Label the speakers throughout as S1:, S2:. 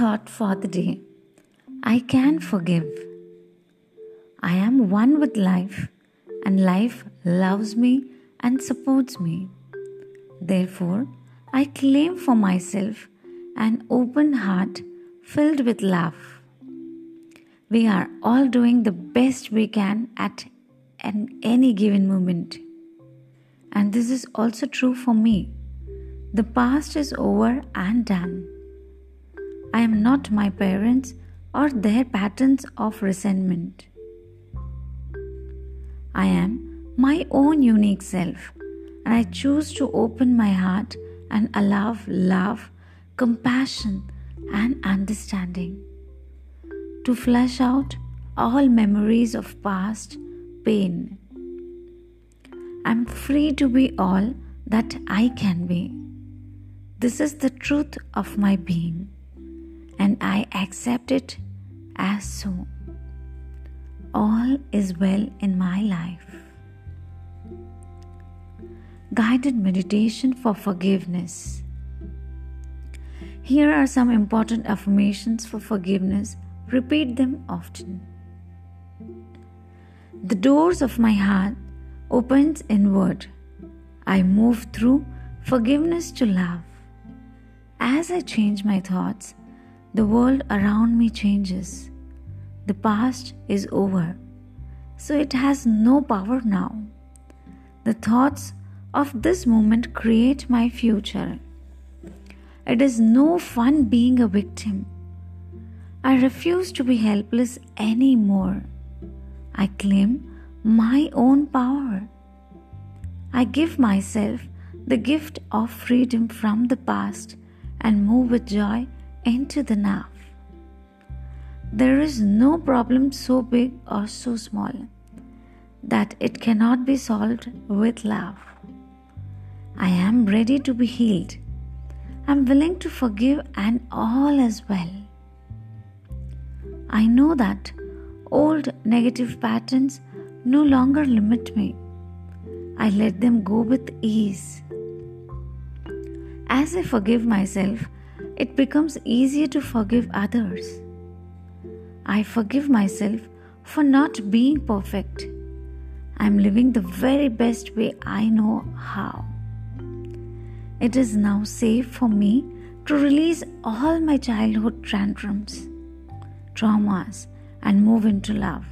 S1: thought for the day I can forgive. I am one with life, and life loves me and supports me. Therefore, I claim for myself an open heart filled with love. We are all doing the best we can at any given moment. And this is also true for me. The past is over and done. I am not my parents or their patterns of resentment. I am my own unique self, and I choose to open my heart and allow love, compassion, and understanding to flush out all memories of past pain. I'm free to be all that I can be. This is the truth of my being, and I accept it as so. All is well in my life. Guided meditation for forgiveness. Here are some important affirmations for forgiveness. Repeat them often. The doors of my heart opens inward. I move through forgiveness to love. As I change my thoughts, the world around me changes. The past is over, so it has no power now. The thoughts of this moment create my future. It is no fun being a victim. I refuse to be helpless anymore. I claim my own power. I give myself the gift of freedom from the past and move with joy into the now. There is no problem so big or so small that it cannot be solved with love. I am ready to be healed. I am willing to forgive, and all is well. I know that old negative patterns no longer limit me. I let them go with ease. As I forgive myself, it becomes easier to forgive others. I forgive myself for not being perfect. I'm living the very best way I know how. It is now safe for me to release all my childhood tantrums, traumas, and move into love.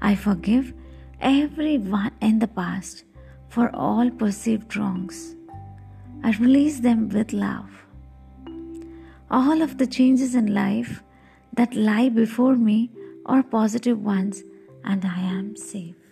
S1: I forgive everyone in the past for all perceived wrongs. I release them with love. All of the changes in life that lie before me are positive ones, and I am safe.